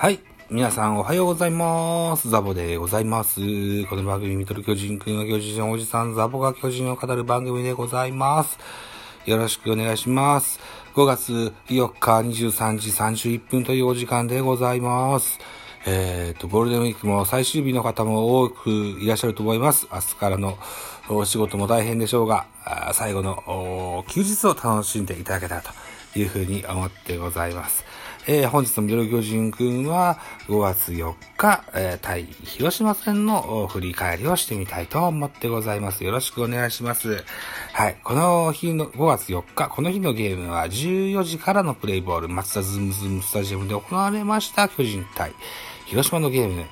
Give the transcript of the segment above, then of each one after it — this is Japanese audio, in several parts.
はい。皆さんおはようございます。ザボでございます。この番組、見とる巨人くんの巨人のおじさん、ザボが巨人を語る番組でございます。よろしくお願いします。5月4日23時31分というお時間でございます。えっ、と、ゴールデンウィークも最終日の方も多くいらっしゃると思います。明日からのお仕事も大変でしょうが、最後の休日を楽しんでいただけたらというふうに思ってございます。えー本日のミドル巨人くんは5月4日、えー対広島戦の振り返りをしてみたいと思ってございます。よろしくお願いします。はい。この日の5月4日、この日のゲームは14時からのプレイボール、松田ズームズームスタジアムで行われました巨人対広島のゲーム。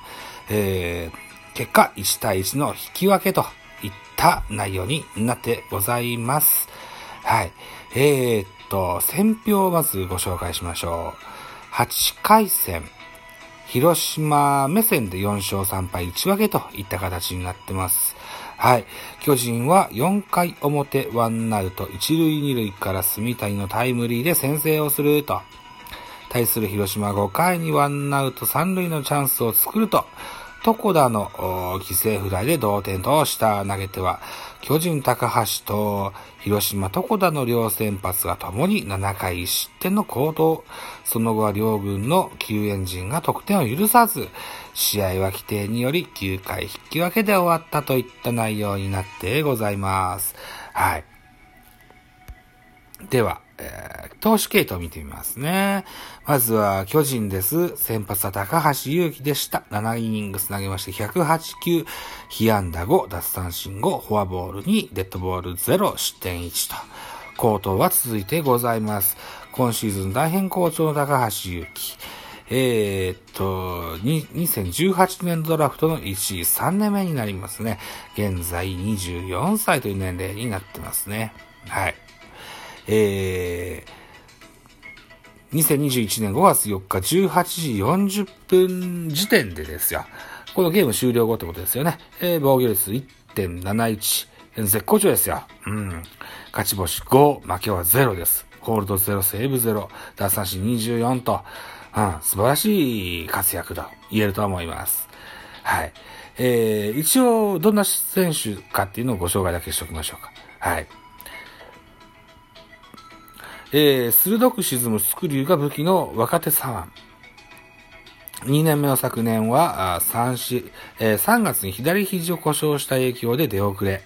えー結果1対1の引き分けといった内容になってございます。はい。えー、と、選票をまずご紹介しましょう。8回戦、広島目線で4勝3敗1分けといった形になってます。はい。巨人は4回表ワンアウト1塁2塁から住谷のタイムリーで先制をすると。対する広島5回にワンアウト3塁のチャンスを作ると、床田の犠牲フライで同点とした投げては、巨人高橋と広島床田の両先発がともに7回失点の好投。その後は両軍の救援陣が得点を許さず、試合は規定により9回引き分けで終わったといった内容になってございます。はい。では、えー、投手系統を見てみますね。まずは、巨人です。先発は高橋祐希でした。7イニングス投げまして、108球、被安打5、奪三振5、フォアボール2、デッドボール0、失点1と、好投は続いてございます。今シーズン大変好調の高橋祐希。えー、っと、2018年ドラフトの1位3年目になりますね。現在24歳という年齢になってますね。はい。えー、2021年5月4日18時40分時点でですよ。このゲーム終了後ってことですよね。えー、防御率1.71。絶好調ですよ。うん。勝ち星5、負けは0です。ホールド0、セーブ0、奪三振24と、うん、素晴らしい活躍と言えると思います。はい。えー、一応、どんな選手かっていうのをご紹介だけしておきましょうか。はい。えー、鋭く沈むスクリューが武器の若手左腕。2年目の昨年は、3, しえー3月に左肘を故障した影響で出遅れ、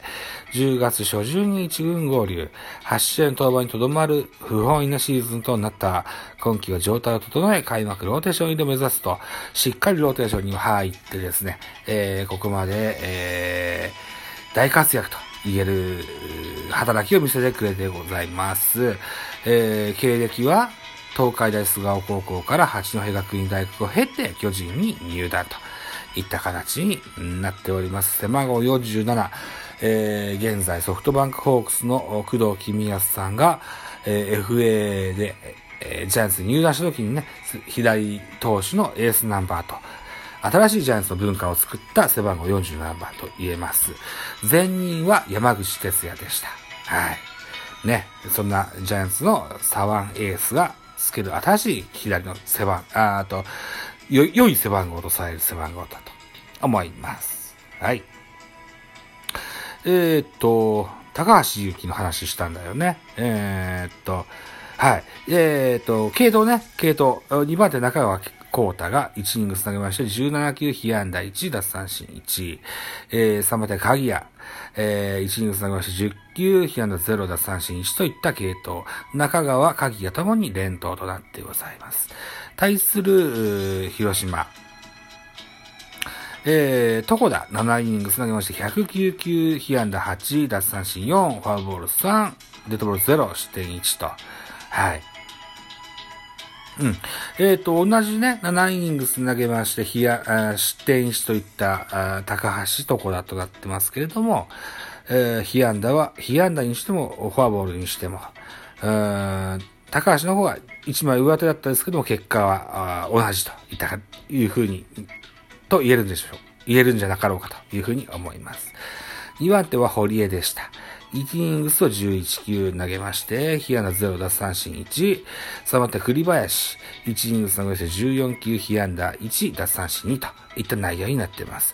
10月初旬に1軍合流、8試合の登板にとどまる不本意なシーズンとなった、今季は状態を整え、開幕ローテーション入りを目指すと、しっかりローテーションに入ってですね、えーここまで、えー大活躍と言える働きを見せてくれてございます。えー経歴は東海大菅生高校から八戸学院大学を経て巨人に入団といった形になっております。背番号47、えー現在ソフトバンクホークスの工藤公康さんが、えー FA で、えージャイアンツに入団した時にね、左投手のエースナンバーと、新しいジャイアンツの文化を作った背番号47番と言えます。前任は山口哲也でした。はい。ね、そんなジャイアンツの左腕エースがつける新しい左の背番、ああと、よ、良い背番号とされる背番号だと思います。はい。えー、っと、高橋祐希の話したんだよね。えー、っと、はい。えー、っと、系統ね、系統、2番手中川幸太が1イニングつなげまして、17球被安打1、奪三振1、えー、3番手鍵谷、えー、1イニングつなげまして、10球被安打0、奪三振1といった系統、中川、鍵谷ともに連投となってございます。対する、広島、えー、床田、7イニングつなげまして、109球、被安打8、奪三振4、フォアボール3、デッドボール0、失点1と。はい。うん。えっ、と、同じね、7イニングつなげまして、被安あー失点1といった、あ高橋床田となってますけれども、えー、被安打は、被安打にしても、フォアボールにしても、高橋の方が1枚上手だったんですけども、結果は同じといったか、いうふうに、と言えるんでしょう。言えるんじゃなかろうかというふうに思います。2番手は堀江でした。1イングスを11球投げまして、被安打0奪三振1、3番手栗林、1イングス投げまして14球被安打1奪三振2といった内容になっています。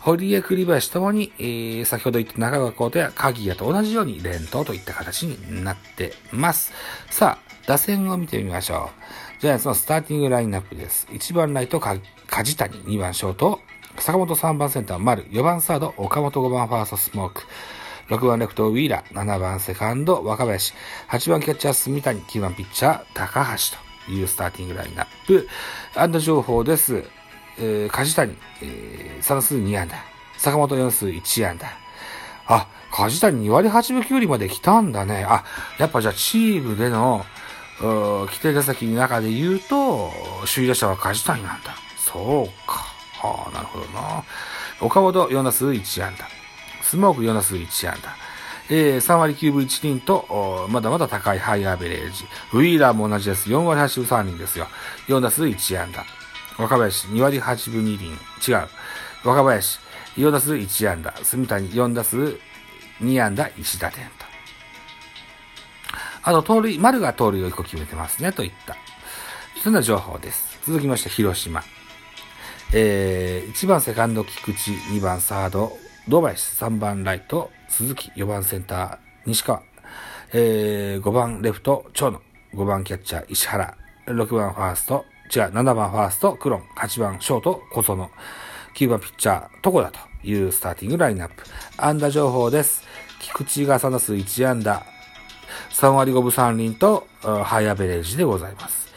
堀江栗林ともに、えー、先ほど言った長川コートや鍵谷と同じように連投といった形になってます。さあ、打線を見てみましょう。ジャイアンツのスターティングラインナップです。1番ライト、梶谷、2番ショート、坂本3番センター、丸、4番サード、岡本5番ファースト、スモーク、6番レフト、ウィーラー、7番セカンド、若林、8番キャッチャー、住谷、9番ピッチャー、高橋というスターティングラインナップ。アンド情報です。えー、梶谷、えー、3数2安打。坂本4数1安打。あ、梶谷2割8分9厘まで来たんだね。あ、やっぱじゃあチームでの、規定打席の中で言うと、首位打者は梶谷なんだ。そうか。はあ、なるほどな。岡本4打数1安打。スモーク4打数1安打。えー、3割9分1厘と、まだまだ高いハイアベレージ。ウィーラーも同じです。4割8分3厘ですよ。4打数1安打。若林2割8分2厘。違う。若林4打数1安打。住谷4打数2安打1打点と。あと、盗塁、丸が盗塁を1個決めてますね、といった。そんな情報です。続きまして、広島。えー、1番セカンド菊池、2番サード、堂林、3番ライト、鈴木、4番センター、西川、えー、5番レフト、長野、5番キャッチャー、石原、6番ファースト、違う、7番ファースト、クロン、8番ショート、小園、9番ピッチャー、床田というスターティングラインナップ。安打情報です。菊池が3打数1安打、3割5分3厘と、ハイアベレージでございます。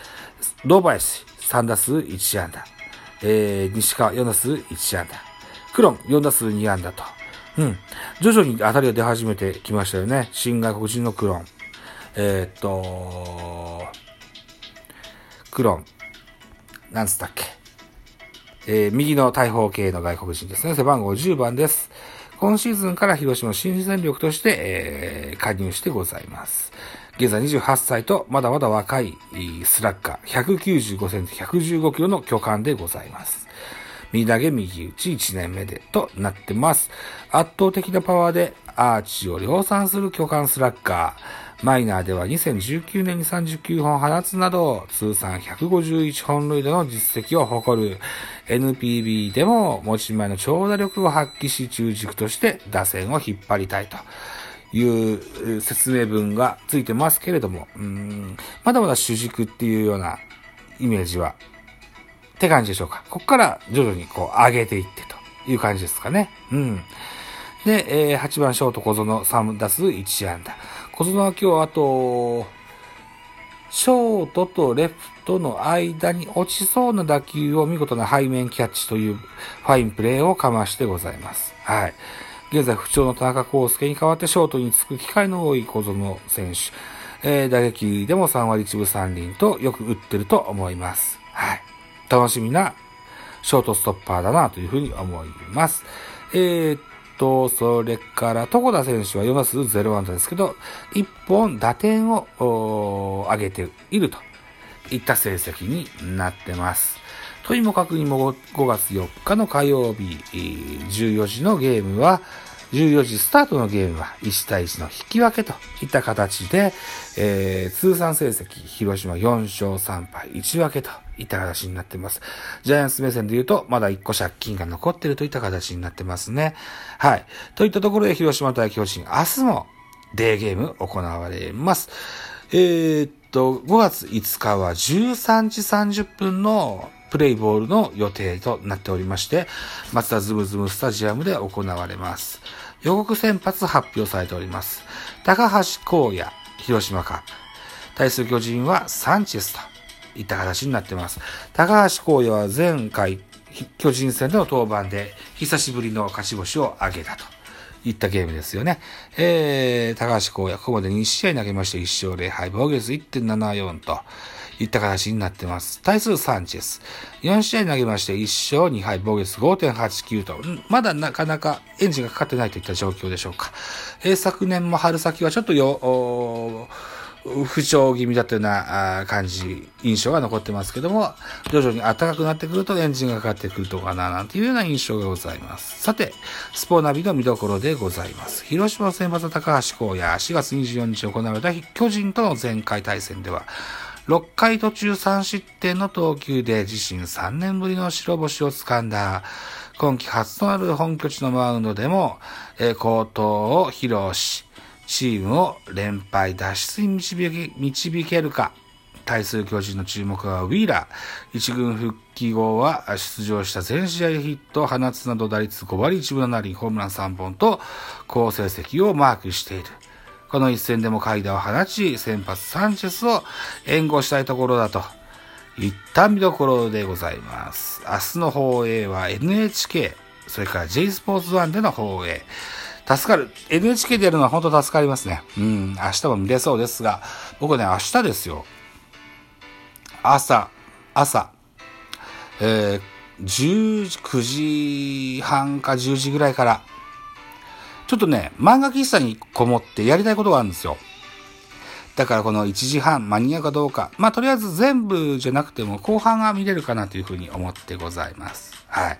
堂林、3打数1安打、えー、西川4打数1安打、クロン4打数2安打と。うん。徐々に当たりが出始めてきましたよね。新外国人のクロン。えー、っと、クロン。なんつったっけ。えー、右の大砲系の外国人ですね。背番号10番です。今シーズンから広島新戦力として、えー、加入してございます。現在28歳と、まだまだ若いスラッガー、195センチ、115キロの巨漢でございます。右投げ右打ち1年目でとなってます。圧倒的なパワーでアーチを量産する巨漢スラッガー。マイナーでは2019年に39本放つなど、通算151本塁打の実績を誇る NPB でも持ち前の長打力を発揮し中軸として打線を引っ張りたいという説明文がついてますけれども、うんまだまだ主軸っていうようなイメージはって感じでしょうか。ここから徐々にこう上げていってという感じですかね。うん。で、えー、8番ショート小園3打数1安打。小園は今日あと、ショートとレフトの間に落ちそうな打球を見事な背面キャッチというファインプレーをかましてございます。はい。現在不調の田中康介に代わってショートにつく機会の多い小園選手。えー、打撃でも3割1分3厘とよく打ってると思います。はい。楽しみなショートストッパーだなというふうに思います。えー、っと、それから、床田選手は4打数0安打ですけど、1本打点を上げているといった成績になってます。とにもかくにも5月4日の火曜日、14時のゲームは、14時スタートのゲームは1対1の引き分けといった形で、えー、通算成績、広島4勝3敗1分けといった形になっています。ジャイアンツ目線で言うと、まだ1個借金が残ってるといった形になってますね。はい。といったところで広島対巨人、明日もデーゲーム行われます。えー、っと、5月5日は13時30分のプレイボールの予定となっておりまして、松田ズムズムスタジアムで行われます。予告先発発表されております。高橋光也、広島か。対する巨人はサンチェスといった形になってます。高橋光也は前回巨人戦での登板で久しぶりの勝ち星を挙げたといったゲームですよね。えー、高橋光也、ここまで2試合投げまして1勝0敗、防御率1.74と、いった形になってます。対数サンチェス。4試合投げまして1勝2敗、防御率5.89と、まだなかなかエンジンがかかってないといった状況でしょうか。えー、昨年も春先はちょっとよ、不調気味だったような感じ、印象が残ってますけども、徐々に暖かくなってくるとエンジンがかかってくるとかな、なんていうような印象がございます。さて、スポーナビの見どころでございます。広島選抜高橋光也、4月24日行われた巨人との前回対戦では、6回途中3失点の投球で自身3年ぶりの白星をつかんだ。今季初となる本拠地のマウンドでも、えー、好投を披露し、チームを連敗脱出に導け導けるか。対する巨人の注目はウィーラー。一軍復帰後は出場した全試合ヒット放つなど打率5割1分7厘、ホームラン3本と好成績をマークしている。この一戦でも階段を放ち、先発サンチェスを援護したいところだと。一旦見どころでございます。明日の放映は NHK、それから J スポーツ1での放映。助かる。NHK でやるのは本当助かりますね。うん、明日も見れそうですが、僕ね、明日ですよ。朝、朝、えー、10、9時半か10時ぐらいから、ちょっとね、漫画喫茶にこもってやりたいことがあるんですよ。だからこの1時半間に合うかどうか。まあ、とりあえず全部じゃなくても後半が見れるかなというふうに思ってございます。はい。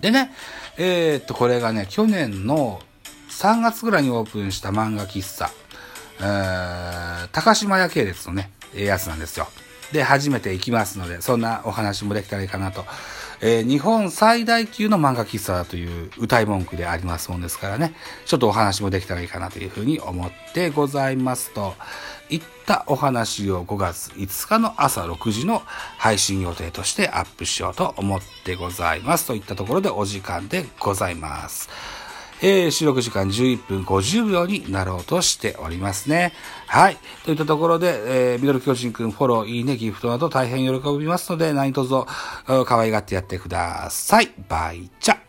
でね、えー、っと、これがね、去年の3月ぐらいにオープンした漫画喫茶、えー、高島屋系列のね、えやつなんですよ。で、初めて行きますので、そんなお話もできたらいいかなと。えー、日本最大級の漫画喫茶だという歌い文句でありますもんですからね、ちょっとお話もできたらいいかなというふうに思ってございますと、いったお話を5月5日の朝6時の配信予定としてアップしようと思ってございます。といったところでお時間でございます。えー、収録時間11分50秒になろうとしておりますね。はい。といったところで、えー、ミドル巨人くんフォロー、いいね、ギフトなど大変喜びますので、何卒、可愛がってやってください。バイチャ。